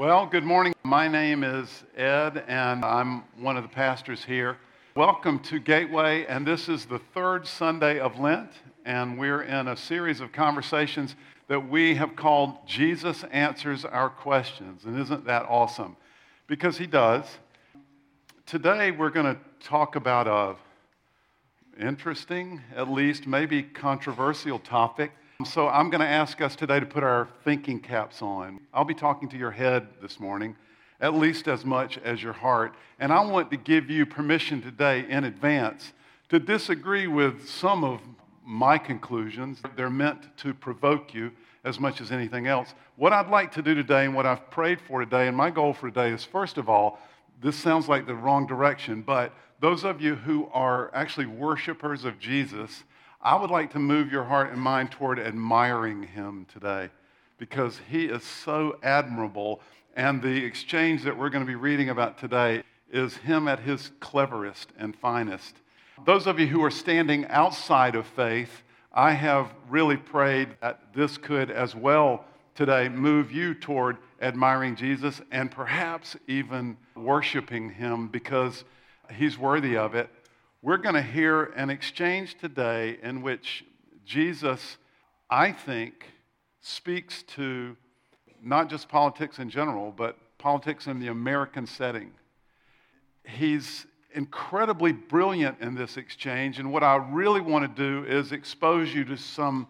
Well, good morning. My name is Ed, and I'm one of the pastors here. Welcome to Gateway, and this is the third Sunday of Lent, and we're in a series of conversations that we have called Jesus Answers Our Questions. And isn't that awesome? Because He does. Today, we're going to talk about a interesting, at least maybe controversial topic so I'm going to ask us today to put our thinking caps on. I'll be talking to your head this morning, at least as much as your heart. And I want to give you permission today in advance to disagree with some of my conclusions. They're meant to provoke you as much as anything else. What I'd like to do today and what I've prayed for today, and my goal for today is first of all, this sounds like the wrong direction, but those of you who are actually worshipers of Jesus, I would like to move your heart and mind toward admiring him today because he is so admirable. And the exchange that we're going to be reading about today is him at his cleverest and finest. Those of you who are standing outside of faith, I have really prayed that this could as well today move you toward admiring Jesus and perhaps even worshiping him because he's worthy of it we're going to hear an exchange today in which Jesus, I think, speaks to not just politics in general, but politics in the American setting. He's incredibly brilliant in this exchange, and what I really want to do is expose you to some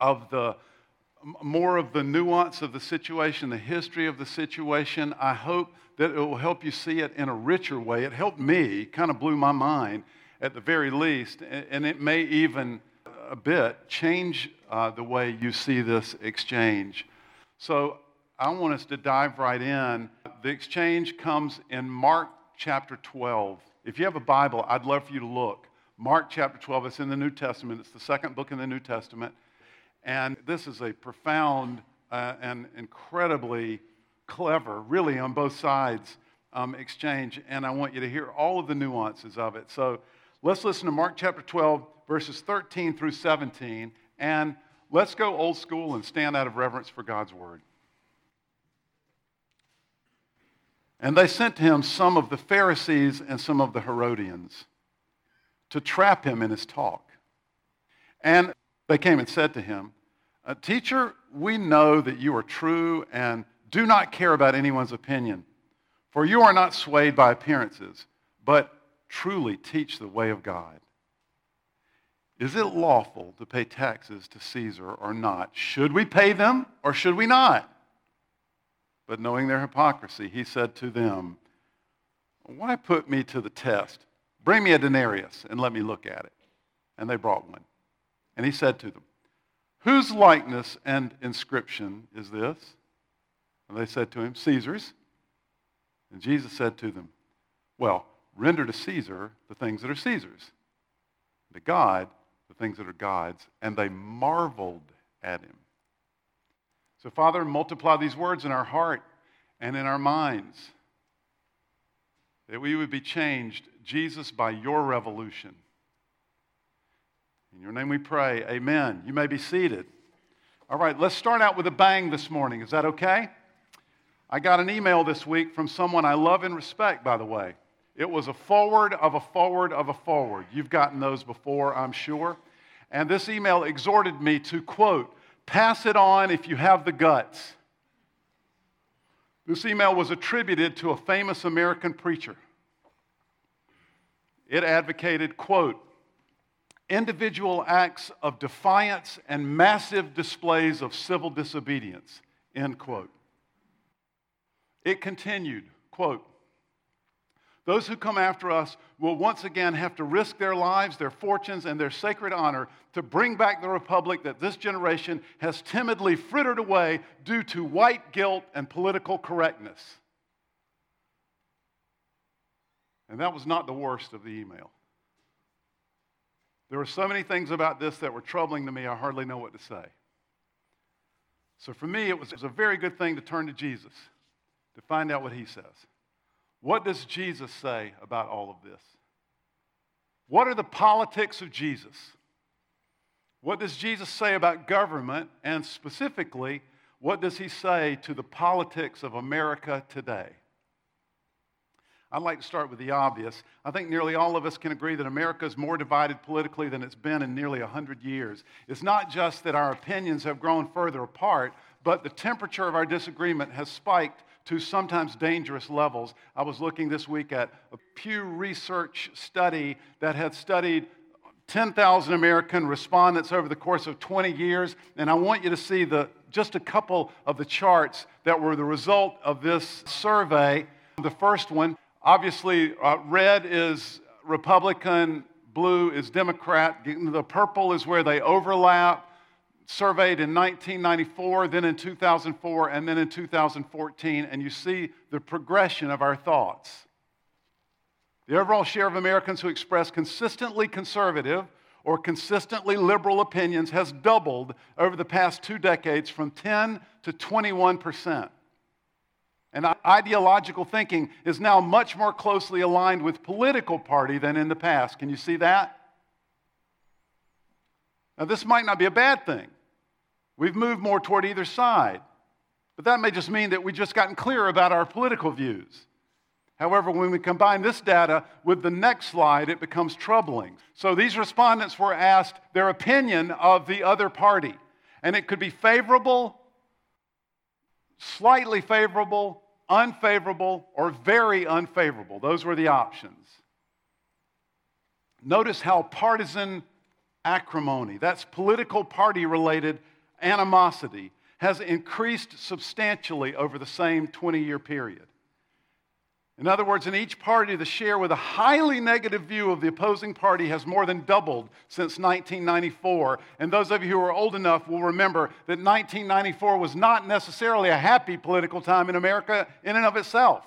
of the more of the nuance of the situation, the history of the situation. I hope that it will help you see it in a richer way. It helped me, kind of blew my mind at the very least, and it may even a bit change uh, the way you see this exchange. So I want us to dive right in. The exchange comes in Mark chapter 12. If you have a Bible, I'd love for you to look. Mark chapter 12, it's in the New Testament, it's the second book in the New Testament. And this is a profound uh, and incredibly clever, really on both sides, um, exchange. And I want you to hear all of the nuances of it. So let's listen to Mark chapter 12, verses 13 through 17. And let's go old school and stand out of reverence for God's word. And they sent to him some of the Pharisees and some of the Herodians to trap him in his talk. And they came and said to him, uh, Teacher, we know that you are true and do not care about anyone's opinion, for you are not swayed by appearances, but truly teach the way of God. Is it lawful to pay taxes to Caesar or not? Should we pay them or should we not? But knowing their hypocrisy, he said to them, Why put me to the test? Bring me a denarius and let me look at it. And they brought one. And he said to them, Whose likeness and inscription is this? And they said to him, Caesar's. And Jesus said to them, Well, render to Caesar the things that are Caesar's, to God the things that are God's. And they marveled at him. So, Father, multiply these words in our heart and in our minds, that we would be changed, Jesus, by your revolution. In your name we pray. Amen. You may be seated. All right, let's start out with a bang this morning. Is that okay? I got an email this week from someone I love and respect, by the way. It was a forward of a forward of a forward. You've gotten those before, I'm sure. And this email exhorted me to, quote, pass it on if you have the guts. This email was attributed to a famous American preacher. It advocated, quote, individual acts of defiance and massive displays of civil disobedience, end quote. It continued, quote, those who come after us will once again have to risk their lives, their fortunes, and their sacred honor to bring back the republic that this generation has timidly frittered away due to white guilt and political correctness. And that was not the worst of the email. There were so many things about this that were troubling to me, I hardly know what to say. So for me, it was, it was a very good thing to turn to Jesus to find out what he says. What does Jesus say about all of this? What are the politics of Jesus? What does Jesus say about government? And specifically, what does he say to the politics of America today? I'd like to start with the obvious. I think nearly all of us can agree that America is more divided politically than it's been in nearly 100 years. It's not just that our opinions have grown further apart, but the temperature of our disagreement has spiked to sometimes dangerous levels. I was looking this week at a Pew Research study that had studied 10,000 American respondents over the course of 20 years, and I want you to see the, just a couple of the charts that were the result of this survey. The first one Obviously, uh, red is Republican, blue is Democrat. The purple is where they overlap. Surveyed in 1994, then in 2004, and then in 2014, and you see the progression of our thoughts. The overall share of Americans who express consistently conservative or consistently liberal opinions has doubled over the past two decades from 10 to 21 percent. And ideological thinking is now much more closely aligned with political party than in the past. Can you see that? Now, this might not be a bad thing. We've moved more toward either side. But that may just mean that we've just gotten clearer about our political views. However, when we combine this data with the next slide, it becomes troubling. So these respondents were asked their opinion of the other party. And it could be favorable, slightly favorable, unfavorable, or very unfavorable. Those were the options. Notice how partisan acrimony, that's political party related animosity, has increased substantially over the same 20 year period. In other words, in each party, the share with a highly negative view of the opposing party has more than doubled since 1994. And those of you who are old enough will remember that 1994 was not necessarily a happy political time in America in and of itself.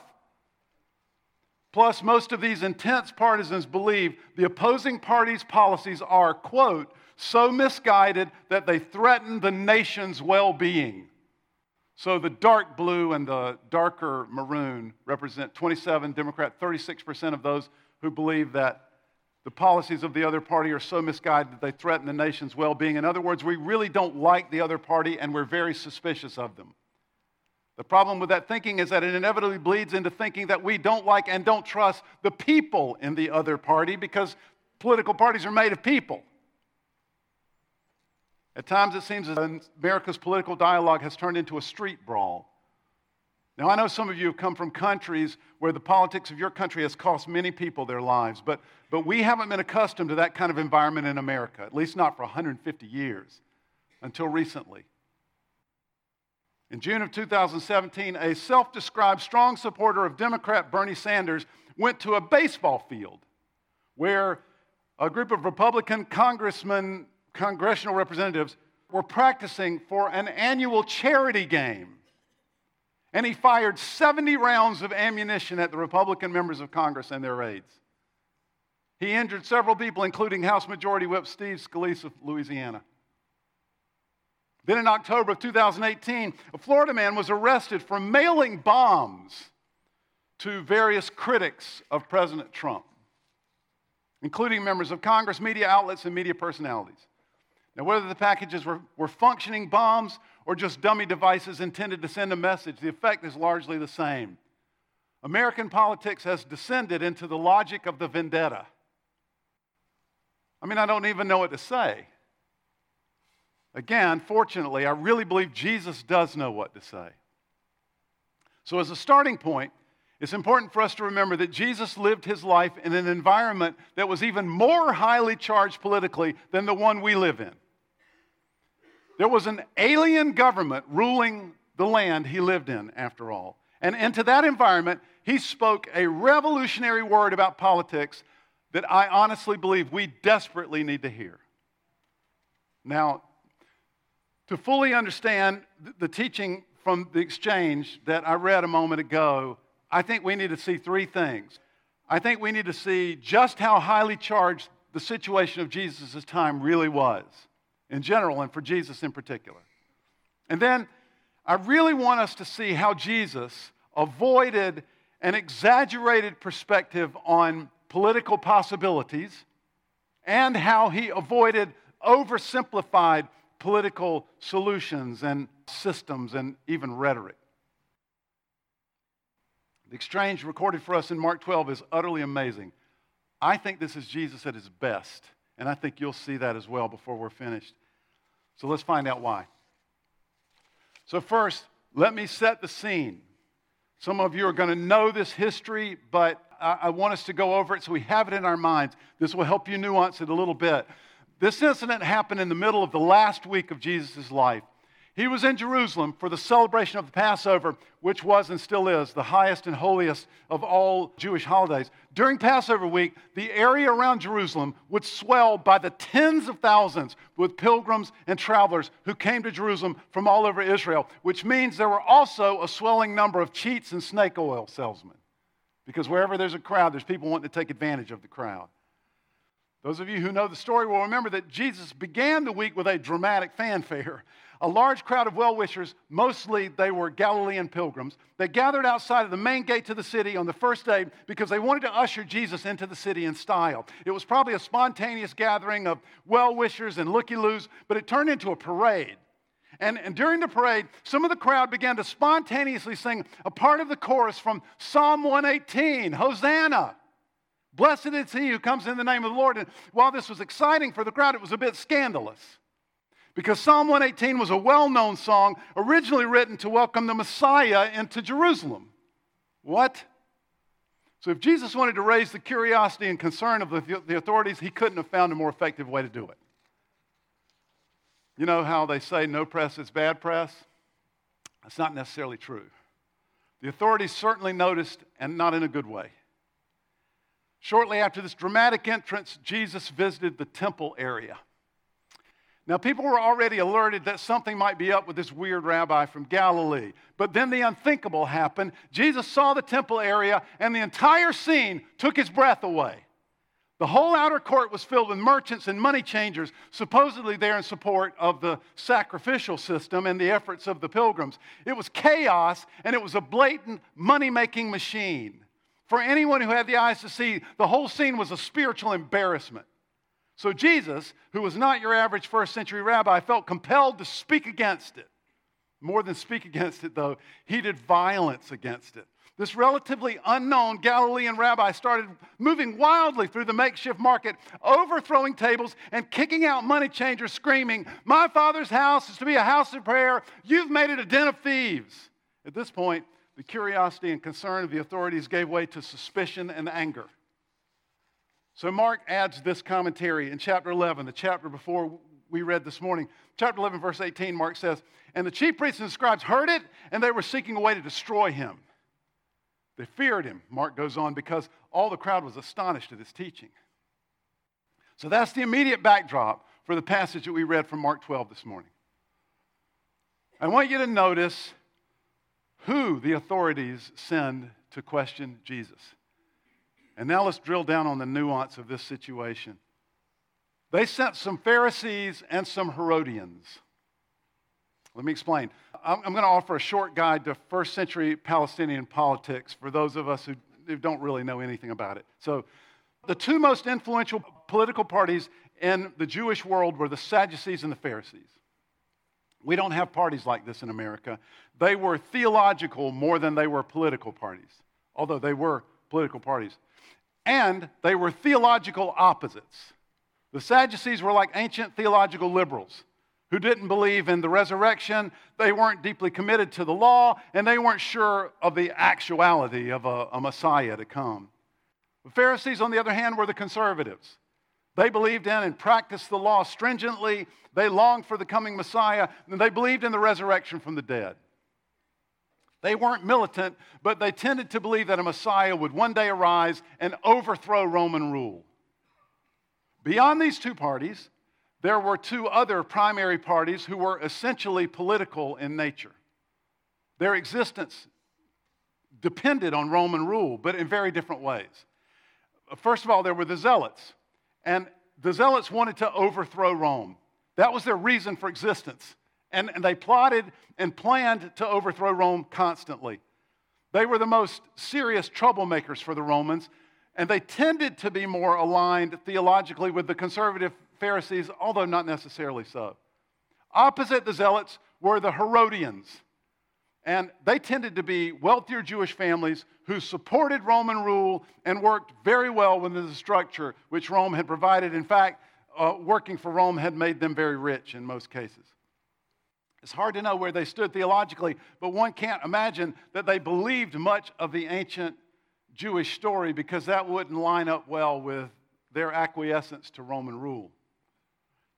Plus, most of these intense partisans believe the opposing party's policies are, quote, so misguided that they threaten the nation's well being. So the dark blue and the darker maroon represent 27 Democrat, 36% of those who believe that the policies of the other party are so misguided that they threaten the nation's well being. In other words, we really don't like the other party and we're very suspicious of them. The problem with that thinking is that it inevitably bleeds into thinking that we don't like and don't trust the people in the other party because political parties are made of people. At times, it seems as America's political dialogue has turned into a street brawl. Now, I know some of you have come from countries where the politics of your country has cost many people their lives, but, but we haven't been accustomed to that kind of environment in America, at least not for 150 years, until recently. In June of 2017, a self described strong supporter of Democrat Bernie Sanders went to a baseball field where a group of Republican congressmen congressional representatives were practicing for an annual charity game. And he fired 70 rounds of ammunition at the Republican members of Congress and their aides. He injured several people, including House Majority Whip Steve Scalise of Louisiana. Then in October of 2018, a Florida man was arrested for mailing bombs to various critics of President Trump, including members of Congress, media outlets, and media personalities. Now, whether the packages were, were functioning bombs or just dummy devices intended to send a message, the effect is largely the same. American politics has descended into the logic of the vendetta. I mean, I don't even know what to say. Again, fortunately, I really believe Jesus does know what to say. So, as a starting point, it's important for us to remember that Jesus lived his life in an environment that was even more highly charged politically than the one we live in. There was an alien government ruling the land he lived in, after all. And into that environment, he spoke a revolutionary word about politics that I honestly believe we desperately need to hear. Now, to fully understand the teaching from the exchange that I read a moment ago, I think we need to see three things. I think we need to see just how highly charged the situation of Jesus' time really was in general and for Jesus in particular. And then I really want us to see how Jesus avoided an exaggerated perspective on political possibilities and how he avoided oversimplified political solutions and systems and even rhetoric. The exchange recorded for us in Mark 12 is utterly amazing. I think this is Jesus at his best, and I think you'll see that as well before we're finished. So let's find out why. So, first, let me set the scene. Some of you are going to know this history, but I, want us to go over it so we have it in our minds. This will help you nuance it a little bit. This incident happened in the middle of the last week of Jesus' life. He was in Jerusalem for the celebration of the Passover, which was and still is the highest and holiest of all Jewish holidays. During Passover week, the area around Jerusalem would swell by the tens of thousands with pilgrims and travelers who came to Jerusalem from all over Israel, which means there were also a swelling number of cheats and snake oil salesmen. Because wherever there's a crowd, there's people wanting to take advantage of the crowd. Those of you who know the story will remember that Jesus began the week with a dramatic fanfare. A large crowd of well wishers, mostly they were Galilean pilgrims, they gathered outside of the main gate to the city on the first day because they wanted to usher Jesus into the city in style. It was probably a spontaneous gathering of well wishers and looky loos, but it turned into a parade. And, and, during the parade, some of the crowd began to spontaneously sing a part of the chorus from Psalm 118 Hosanna! Blessed is he who comes in the name of the Lord. And while this was exciting for the crowd, it was a bit scandalous. Because Psalm 118 was a well known song originally written to welcome the Messiah into Jerusalem. What? So, if Jesus wanted to raise the curiosity and concern of the, the authorities, he couldn't have found a more effective way to do it. You know how they say no press is bad press? That's not necessarily true. The authorities certainly noticed, and not in a good way. Shortly after this dramatic entrance, Jesus visited the temple area. Now, people were already alerted that something might be up with this weird rabbi from Galilee. But then the unthinkable happened. Jesus saw the temple area, and the entire scene took his breath away. The whole outer court was filled with merchants and money changers, supposedly there in support of the sacrificial system and the efforts of the pilgrims. It was chaos, and it was a blatant money making machine. For anyone who had the eyes to see, the whole scene was a spiritual embarrassment. So Jesus, who was not your average first century rabbi, felt compelled to speak against it. More than speak against it, though, he did violence against it. This relatively unknown Galilean rabbi started moving wildly through the makeshift market, overthrowing tables and kicking out money changers, screaming, My father's house is to be a house of prayer. You've made it a den of thieves. At this point, the curiosity and concern of the authorities gave way to suspicion and anger. So Mark adds this commentary in chapter 11, the chapter before we read this morning. Chapter 11, verse 18, Mark says, And the chief priests and scribes heard it, and they were seeking a way to destroy him. They feared him, Mark goes on, because all the crowd was astonished at his teaching. So that's the immediate backdrop for the passage that we read from Mark 12 this morning. I want you to notice who the authorities send to question Jesus. And now let's drill down on the nuance of this situation. They sent some Pharisees and some Herodians. Let me explain. I'm, going to offer a short guide to first century Palestinian politics for those of us who, who don't really know anything about it. So, the two most influential political parties in the Jewish world were the Sadducees and the Pharisees. We don't have parties like this in America. They were theological more than they were political parties, although they were political parties. And they were theological opposites. The Sadducees were like ancient theological liberals who didn't believe in the resurrection, they weren't deeply committed to the law, and they weren't sure of the actuality of a, a Messiah to come. The Pharisees, on the other hand, were the conservatives. They believed in and practiced the law stringently. They longed for the coming Messiah, and they believed in the resurrection from the dead. They weren't militant, but they tended to believe that a Messiah would one day arise and overthrow Roman rule. Beyond these two parties, there were two other primary parties who were essentially political in nature. Their existence depended on Roman rule, but in very different ways. First of all, there were the Zealots, and the Zealots wanted to overthrow Rome. That was their reason for existence. And, and they plotted and planned to overthrow Rome constantly. They were the most serious troublemakers for the Romans, and they tended to be more aligned theologically with the conservative Pharisees, although not necessarily so. Opposite the Zealots were the Herodians. And they tended to be wealthier Jewish families who supported Roman rule and worked very well within the structure which Rome had provided. In fact, uh, working for Rome had made them very rich in most cases. It's hard to know where they stood theologically, but one can't imagine that they believed much of the ancient Jewish story because that wouldn't line up well with their acquiescence to Roman rule.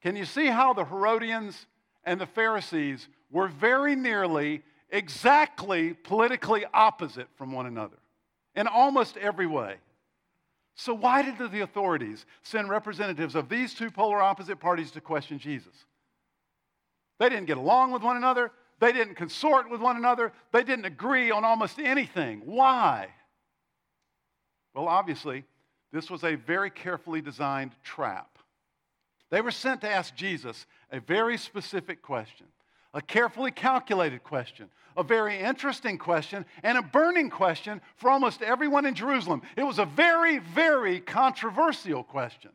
Can you see how the Herodians and the Pharisees were very nearly exactly politically opposite from one another in almost every way? So, why did the authorities send representatives of these two polar opposite parties to question Jesus? They didn't get along with one another. They didn't consort with one another. They didn't agree on almost anything. Why? Well, obviously, this was a very carefully designed trap. They were sent to ask Jesus a very specific question, a carefully calculated question, a very interesting question, and a burning question for almost everyone in Jerusalem. It was a very, very controversial question.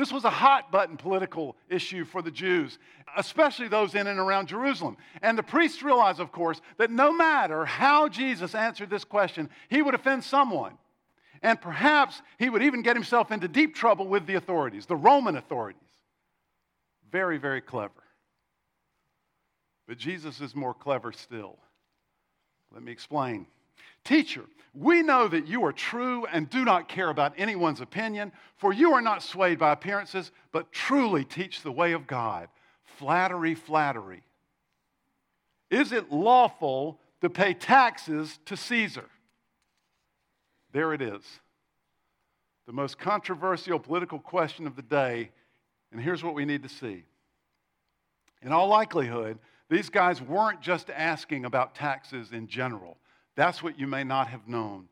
This was a hot button political issue for the Jews, especially those in and around Jerusalem. And the priests realized, of course, that no matter how Jesus answered this question, he would offend someone. And perhaps he would even get himself into deep trouble with the authorities, the Roman authorities. Very, very clever. But Jesus is more clever still. Let me explain. Teacher, we know that you are true and do not care about anyone's opinion, for you are not swayed by appearances, but truly teach the way of God. Flattery, flattery. Is it lawful to pay taxes to Caesar? There it is. The most controversial political question of the day. And here's what we need to see. In all likelihood, these guys weren't just asking about taxes in general. That's what you may not have known.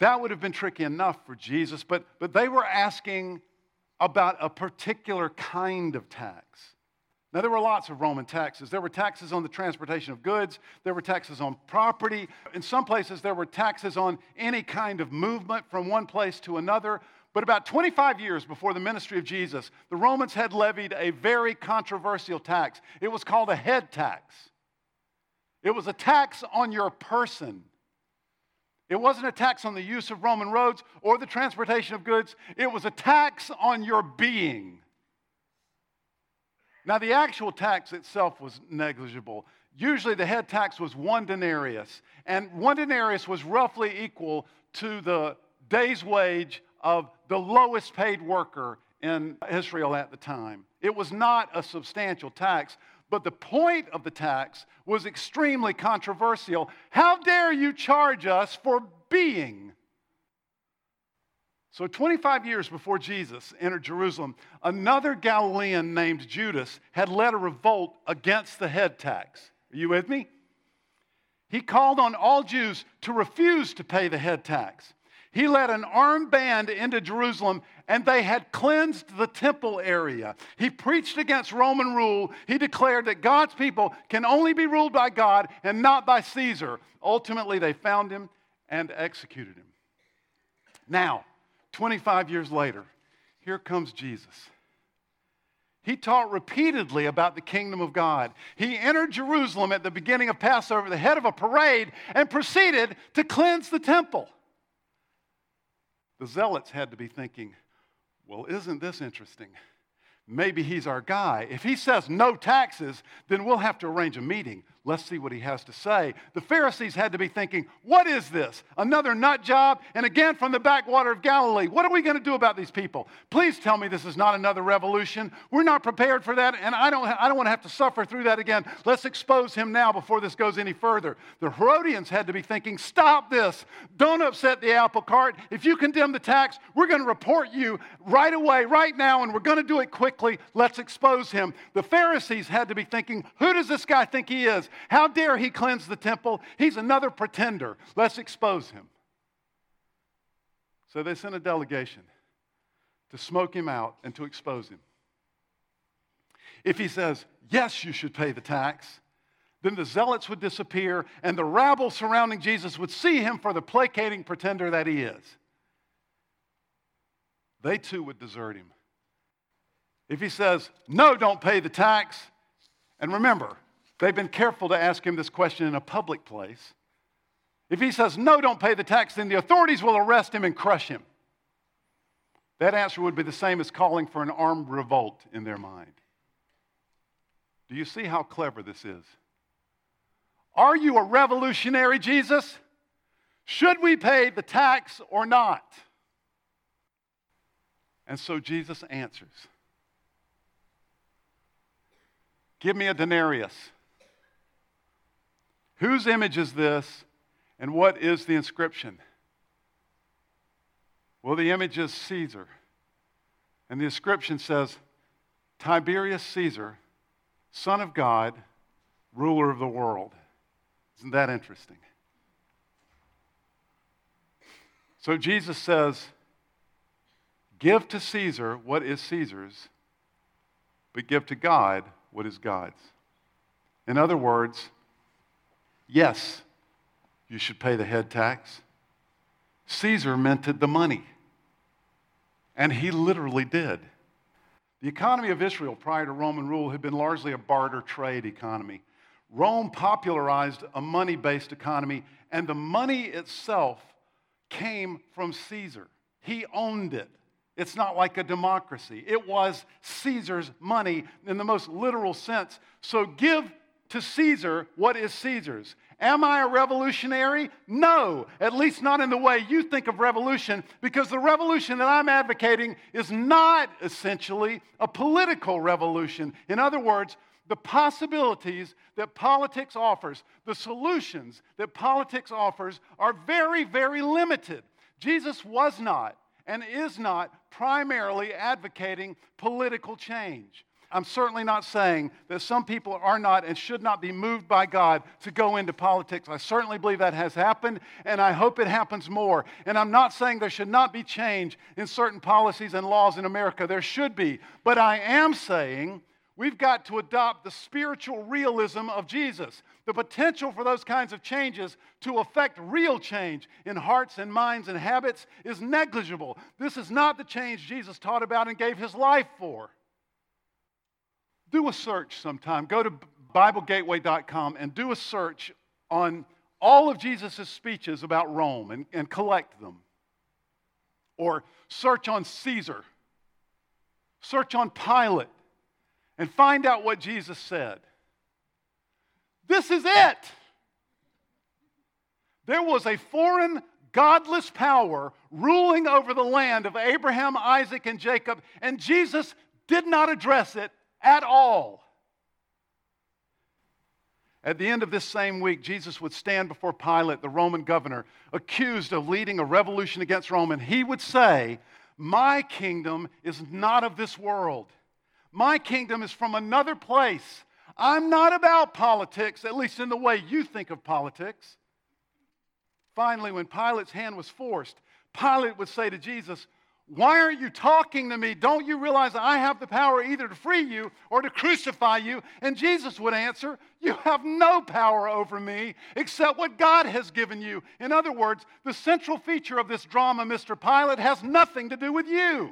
That would have been tricky enough for Jesus, but, but they were asking about a particular kind of tax. Now, there were lots of Roman taxes. There were taxes on the transportation of goods, there were taxes on property. In some places, there were taxes on any kind of movement from one place to another. But about 25 years before the ministry of Jesus, the Romans had levied a very controversial tax. It was called a head tax. It was a tax on your person. It wasn't a tax on the use of Roman roads or the transportation of goods, it was a tax on your being. Now, the actual tax itself was negligible. Usually, the head tax was one denarius, and one denarius was roughly equal to the day's wage of the lowest paid worker in Israel at the time. It was not a substantial tax, but the point of the tax was extremely controversial. How dare you charge us for being? So, 25 years before Jesus entered Jerusalem, another Galilean named Judas had led a revolt against the head tax. Are you with me? He called on all Jews to refuse to pay the head tax. He led an armed band into Jerusalem and they had cleansed the temple area. He preached against Roman rule. He declared that God's people can only be ruled by God and not by Caesar. Ultimately, they found him and executed him. Now, 25 years later, here comes Jesus. He taught repeatedly about the kingdom of God. He entered Jerusalem at the beginning of Passover, the head of a parade, and proceeded to cleanse the temple. The zealots had to be thinking, well, isn't this interesting? Maybe he's our guy. If he says no taxes, then we'll have to arrange a meeting. Let's see what he has to say. The Pharisees had to be thinking, what is this? Another nut job? And again from the backwater of Galilee. What are we going to do about these people? Please tell me this is not another revolution. We're not prepared for that, and I don't, I don't want to have to suffer through that again. Let's expose him now before this goes any further. The Herodians had to be thinking, stop this. Don't upset the apple cart. If you condemn the tax, we're going to report you right away, right now, and we're going to do it quickly. Let's expose him. The Pharisees had to be thinking, who does this guy think he is? How dare he cleanse the temple? He's another pretender. Let's expose him. So they sent a delegation to smoke him out and to expose him. If he says, Yes, you should pay the tax, then the zealots would disappear and the rabble surrounding Jesus would see him for the placating pretender that he is. They too would desert him. If he says, no, don't pay the tax, and remember, they've been careful to ask him this question in a public place. If he says, no, don't pay the tax, then the authorities will arrest him and crush him. That answer would be the same as calling for an armed revolt in their mind. Do you see how clever this is? Are you a revolutionary, Jesus? Should we pay the tax or not? And so Jesus answers Give me a denarius. Whose image is this, and what is the inscription? Well, the image is Caesar. And the inscription says, Tiberius Caesar, Son of God, ruler of the world. Isn't that interesting? So Jesus says, Give to Caesar what is Caesar's, but give to God what is God's. In other words, yes, you should pay the head tax. Caesar minted the money, and he literally did. The economy of Israel prior to Roman rule had been largely a barter trade economy. Rome popularized a money based economy, and the money itself came from Caesar. He owned it. It's not like a democracy. It was Caesar's money in the most literal sense. So give to Caesar what is Caesar's. Am I a revolutionary? No, at least not in the way you think of revolution, because the revolution that I'm advocating is not essentially a political revolution. In other words, the possibilities that politics offers, the solutions that politics offers, are very, very limited. Jesus was not and is not primarily advocating political change. I'm certainly not saying that some people are not and should not be moved by God to go into politics. I certainly believe that has happened, and I hope it happens more. And I'm not saying there should not be change in certain policies and laws in America. There should be. But I am saying we've got to adopt the spiritual realism of Jesus. The potential for those kinds of changes to affect real change in hearts and minds and habits is negligible. This is not the change Jesus taught about and gave his life for do a search sometime. Go to BibleGateway.com and do a search on all of Jesus' speeches about Rome and, and collect them. Or search on Caesar, search on Pilate, and find out what Jesus said. This is it. There was a foreign, godless power ruling over the land of Abraham, Isaac, and Jacob, and Jesus did not address it at all. At the end of this same week, Jesus would stand before Pilate, the Roman governor, accused of leading a revolution against Rome, and he would say, My kingdom is not of this world. My kingdom is from another place. I'm not about politics, at least in the way you think of politics. Finally, when Pilate's hand was forced, Pilate would say to Jesus, why aren't you talking to me? Don't you realize I have the power either to free you or to crucify you? And Jesus would answer, You have no power over me except what God has given you. In other words, the central feature of this drama, Mr. Pilate, has nothing to do with you.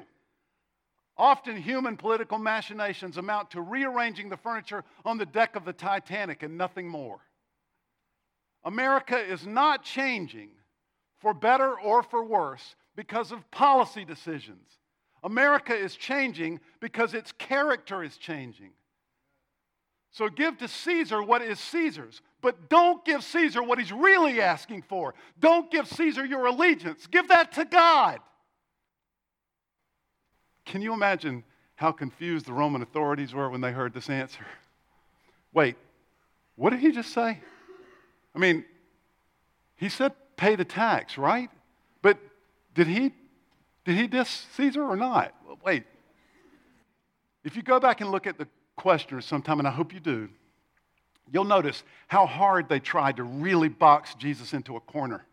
Often, human political machinations amount to rearranging the furniture on the deck of the Titanic and nothing more. America is not changing for better or for worse because of policy decisions. America is changing because its character is changing. So give to Caesar what is Caesar's, but don't give Caesar what he's really asking for. Don't give Caesar your allegiance, give that to God. Can you imagine how confused the Roman authorities were when they heard this answer? Wait, what did he just say? I mean, he said pay the tax, right? Did he, did he diss Caesar or not? Wait. If you go back and look at the questioners sometime, and I hope you do, you'll notice how hard they tried to really box Jesus into a corner.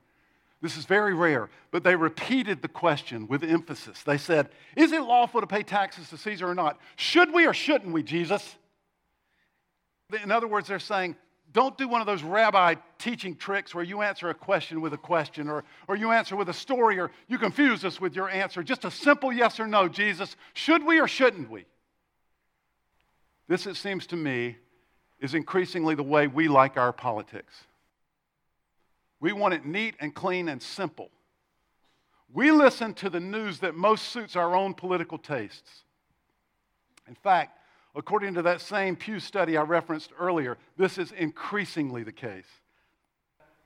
This is very rare, but they repeated the question with emphasis. They said, Is it lawful to pay taxes to Caesar or not? Should we or shouldn't we, Jesus? In other words, they're saying, don't do one of those rabbi teaching tricks where you answer a question with a question or, or you answer with a story or you confuse us with your answer. Just a simple yes or no, Jesus. Should we or shouldn't we? This, it seems to me, is increasingly the way we like our politics. We want it neat and clean and simple. We listen to the news that most suits our own political tastes. In fact, according to that same Pew study I referenced earlier, this is increasingly the case.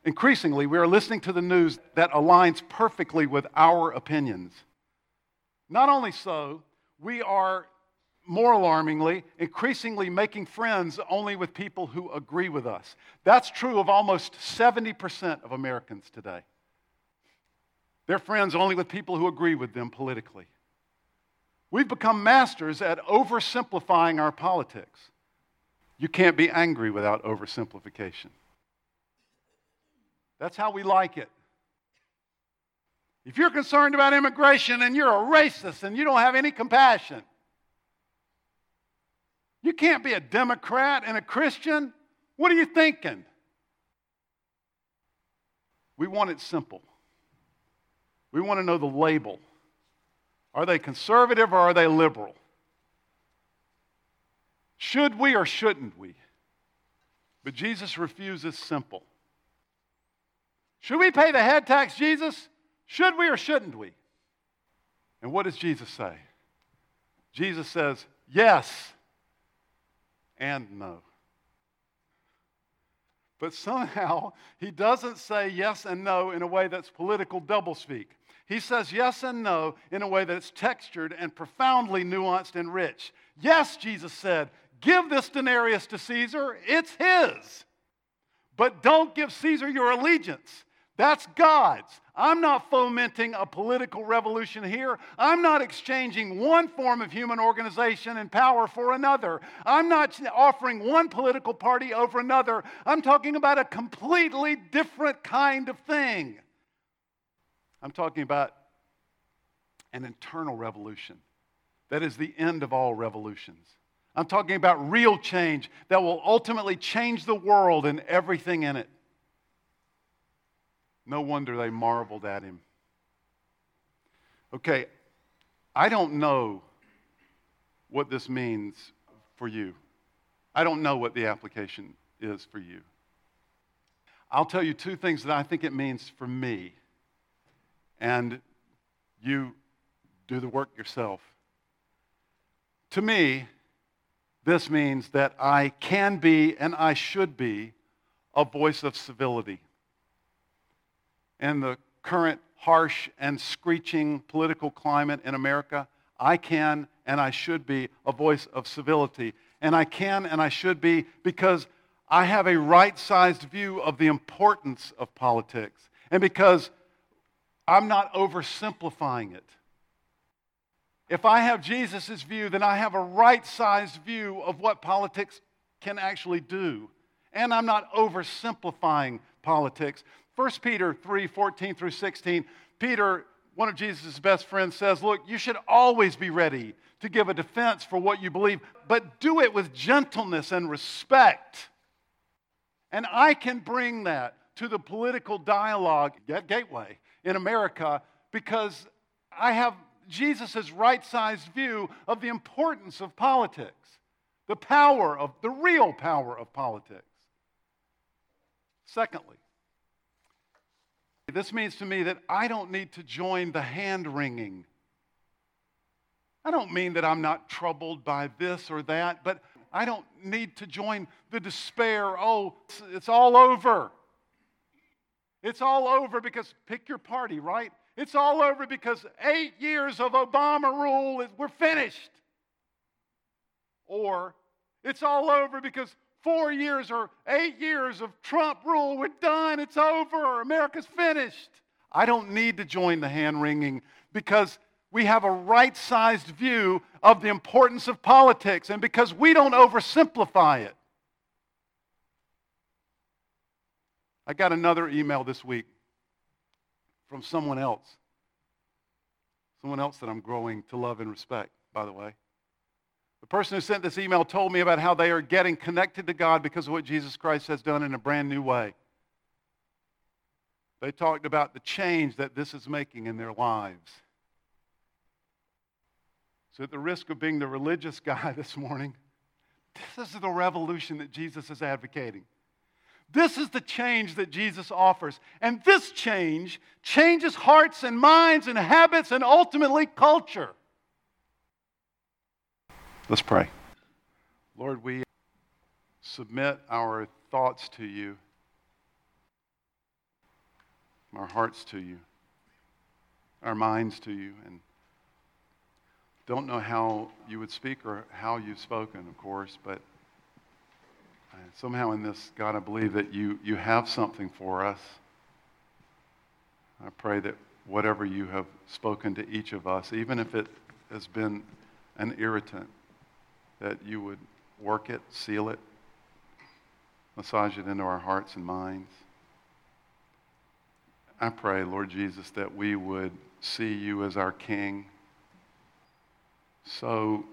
Increasingly, we are listening to the news that aligns perfectly with our opinions. Not only so, we are more alarmingly, increasingly making friends only with people who agree with us. That's true of almost 70% of Americans today. They're friends only with people who agree with them politically. We've become masters at oversimplifying our politics. You can't be angry without oversimplification. That's how we like it. If you're concerned about immigration and you're a racist and you don't have any compassion, you can't be a Democrat and a Christian. What are you thinking? We want it simple. We want to know the label. Are they conservative or are they liberal? Should we or shouldn't we? But Jesus refuses simple. Should we pay the head tax, Jesus? Should we or shouldn't we? And what does Jesus say? Jesus says, yes and no. But somehow he doesn't say yes and no in a way that's political doublespeak. He says yes and no in a way that's textured and profoundly nuanced and rich. Yes, Jesus said, give this denarius to Caesar, it's his. But don't give Caesar your allegiance. That's God's. I'm not fomenting a political revolution here. I'm not exchanging one form of human organization and power for another. I'm not offering one political party over another. I'm talking about a completely different kind of thing. I'm talking about an internal revolution that is the end of all revolutions. I'm talking about real change that will ultimately change the world and everything in it. No wonder they marveled at him. Okay, I don't know what this means for you. I don't know what the application is for you. I'll tell you two things that I think it means for me. And you do the work yourself. To me, this means that I can be and I should be a voice of civility in the current harsh and screeching political climate in America, I can and I should be a voice of civility. And I can and I should be because I have a right sized view of the importance of politics and because I'm not oversimplifying it. If I have Jesus' view, then I have a right sized view of what politics can actually do. And I'm not oversimplifying politics. 1 Peter 3 14 through 16, Peter, one of Jesus' best friends, says, Look, you should always be ready to give a defense for what you believe, but do it with gentleness and respect. And I can bring that to the political dialogue at Gateway in America because I have Jesus' right sized view of the importance of politics, the power of, the real power of politics. Secondly, this means to me that I don't need to join the hand wringing. I don't mean that I'm not troubled by this or that, but I don't need to join the despair. Oh, it's, it's all over. It's all over because pick your party, right? It's all over because eight years of Obama rule, we're finished. Or it's all over because four years or eight years of Trump rule. We're done. It's over. America's finished. I don't need to join the hand wringing because we have a right sized view of the importance of politics and because we don't oversimplify it. I got another email this week from someone else. Someone else that I'm growing to love and respect, by the way. The person who sent this email told me about how they are getting connected to God because of what Jesus Christ has done in a brand new way. They talked about the change that this is making in their lives. So, at the risk of being the religious guy this morning, This is the revolution that Jesus is advocating. This is the change that Jesus offers. And this change changes hearts and minds and habits and ultimately culture. Let's pray. Lord, we submit our thoughts to you, our hearts to you, our minds to you, and don't know how you would speak or how you've spoken, of course, but somehow in this, God, I believe that you, you have something for us. I pray that whatever you have spoken to each of us, even if it has been an irritant, that you would work it, seal it, massage it into our hearts and minds. I pray, Lord Jesus, that we would see you as our King. So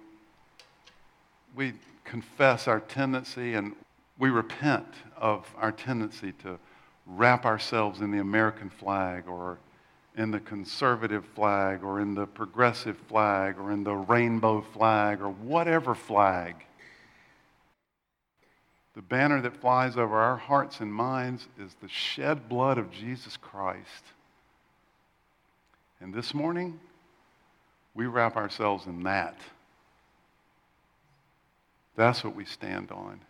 we confess our tendency and we repent of our tendency to wrap ourselves in the American flag or in the conservative flag or in the progressive flag or in the rainbow flag or whatever flag. The banner that flies over our hearts and minds is the shed blood of Jesus Christ. And this morning, we wrap ourselves in that. That's what we stand on.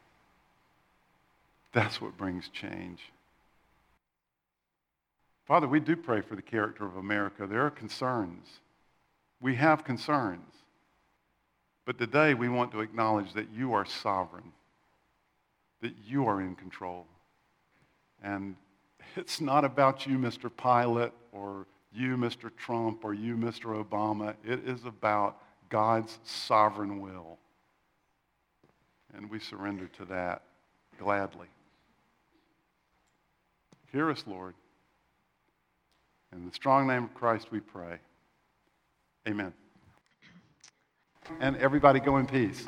That's what brings change. Father, we do pray for the character of America. There are concerns. We have concerns. But today we want to acknowledge that you are sovereign, that you are in control. And it's not about you, Mr. Pilate, or you, Mr. Trump, or you, Mr. Obama. It is about God's sovereign will. And we surrender to that gladly. Hear us, Lord. In the strong name of Christ we pray. Amen. And everybody go in peace.